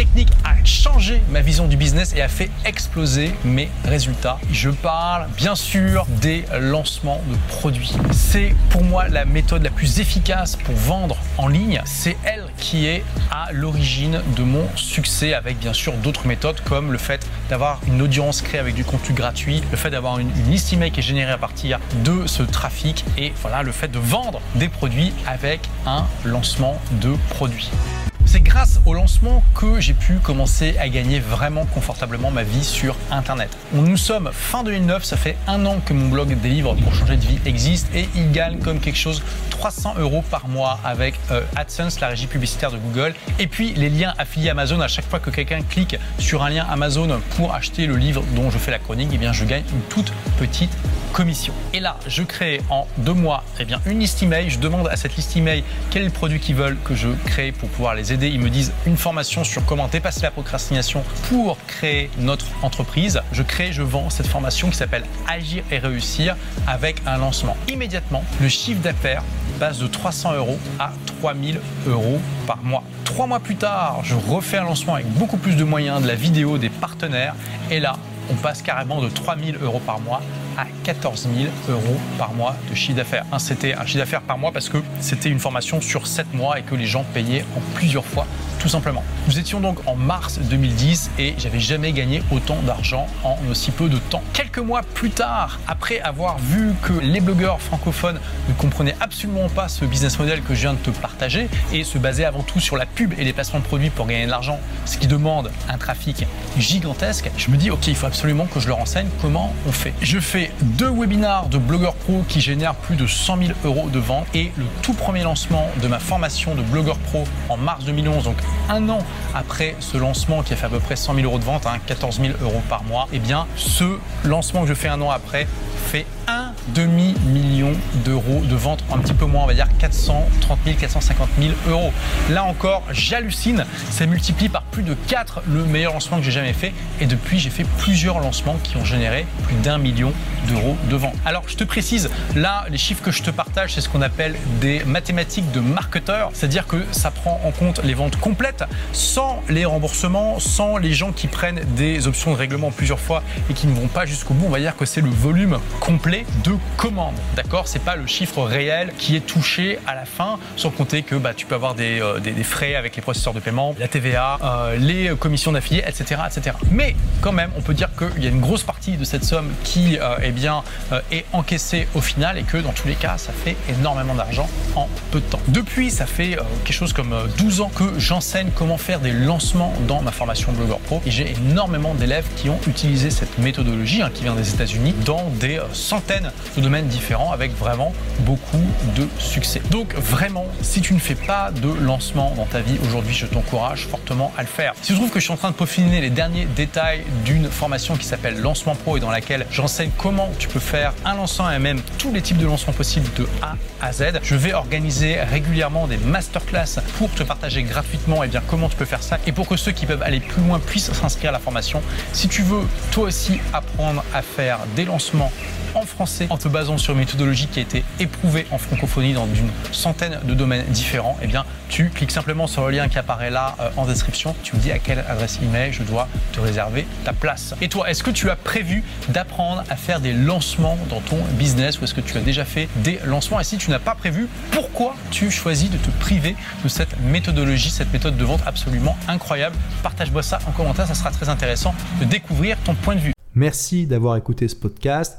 technique a changé ma vision du business et a fait exploser mes résultats. Je parle bien sûr des lancements de produits. C'est pour moi la méthode la plus efficace pour vendre en ligne. C'est elle qui est à l'origine de mon succès avec bien sûr d'autres méthodes comme le fait d'avoir une audience créée avec du contenu gratuit, le fait d'avoir une, liste email qui est générée à partir de ce trafic et voilà le fait de vendre des produits avec un lancement de produit. Grâce au lancement que j'ai pu commencer à gagner vraiment confortablement ma vie sur Internet. Nous sommes fin 2009, ça fait un an que mon blog des livres pour changer de vie existe et il gagne comme quelque chose 300 euros par mois avec euh, AdSense, la régie publicitaire de Google. Et puis les liens affiliés Amazon, à chaque fois que quelqu'un clique sur un lien Amazon pour acheter le livre dont je fais la chronique, eh bien je gagne une toute petite commission. Et là, je crée en deux mois eh bien, une liste email. Je demande à cette liste email quel est le produit qu'ils veulent que je crée pour pouvoir les aider. Me disent une formation sur comment dépasser la procrastination pour créer notre entreprise. Je crée, je vends cette formation qui s'appelle Agir et réussir avec un lancement. Immédiatement, le chiffre d'affaires passe de 300 euros à 3000 euros par mois. Trois mois plus tard, je refais un lancement avec beaucoup plus de moyens, de la vidéo, des partenaires. Et là, on passe carrément de 3000 euros par mois à 14 000 euros par mois de chiffre d'affaires. Hein, c'était un chiffre d'affaires par mois parce que c'était une formation sur 7 mois et que les gens payaient en plusieurs fois, tout simplement. Nous étions donc en mars 2010 et j'avais jamais gagné autant d'argent en aussi peu de temps. Quelques mois plus tard, après avoir vu que les blogueurs francophones ne comprenaient absolument pas ce business model que je viens de te partager et se basaient avant tout sur la pub et les placements de produits pour gagner de l'argent, ce qui demande un trafic gigantesque, je me dis ok, il faut absolument que je leur enseigne comment on fait. Je fais deux webinars de blogueurs pro qui génèrent plus de 100 000 euros de vente et le tout premier lancement de ma formation de blogueur pro en mars 2011, donc un an après ce lancement qui a fait à peu près 100 000 euros de vente, hein, 14 000 euros par mois, eh bien ce lancement que je fais un an après fait un demi-million d'euros de vente, un petit peu moins, on va dire 430 000, 450 000 euros. Là encore, j'hallucine, ça multiplie par plus de 4 le meilleur lancement que j'ai jamais fait. Et depuis, j'ai fait plusieurs lancements qui ont généré plus d'un million d'euros de vente. Alors, je te précise, là, les chiffres que je te partage, c'est ce qu'on appelle des mathématiques de marketeur, c'est-à-dire que ça prend en compte les ventes complètes, sans les remboursements, sans les gens qui prennent des options de règlement plusieurs fois et qui ne vont pas jusqu'au bout. On va dire que c'est le volume complet de commandes. D'accord C'est pas le chiffre réel qui est touché à la fin, sans compter que bah, tu peux avoir des, euh, frais avec les processeurs de paiement, la TVA, euh, les commissions d'affiliés, etc., etc. Mais quand même, on peut dire qu'il y a une grosse partie de cette somme qui euh, eh bien, est encaissée au final et que dans tous les cas, ça fait énormément d'argent en peu de temps. Depuis, ça fait quelque chose comme 12 ans que j'enseigne comment faire des lancements dans ma formation Blogger Pro et j'ai énormément d'élèves qui ont utilisé cette méthodologie hein, qui vient des États-Unis dans des centaines de domaines différents avec vraiment beaucoup de succès. Donc vraiment, si tu ne fais pas de lancement dans ta vie aujourd'hui, je t'encourage fortement à le faire. Si je trouve que je suis en train de peaufiner les derniers détails d'une formation qui s'appelle Lancement Pro et dans laquelle j'enseigne comment tu peux faire un lancement et même tous les types de lancements possibles de A à Z, je vais organiser régulièrement des masterclass pour te partager gratuitement et eh bien comment tu peux faire ça et pour que ceux qui peuvent aller plus loin puissent s'inscrire à la formation. Si tu veux toi aussi apprendre à faire des lancements en français en te basant sur une méthodologie qui a été éprouvée en francophonie dans une centaine de domaines différents, eh bien, tu cliques simplement sur le lien qui apparaît là euh, en description. Tu me dis à quelle adresse email je dois te réserver ta place. Et toi, est-ce que tu as prévu d'apprendre à faire des lancements dans ton business ou est-ce que tu as déjà fait des lancements? Et si tu n'as pas prévu, pourquoi tu choisis de te priver de cette méthodologie, cette méthode de vente absolument incroyable? Partage-moi ça en commentaire, ça sera très intéressant de découvrir ton point de vue. Merci d'avoir écouté ce podcast.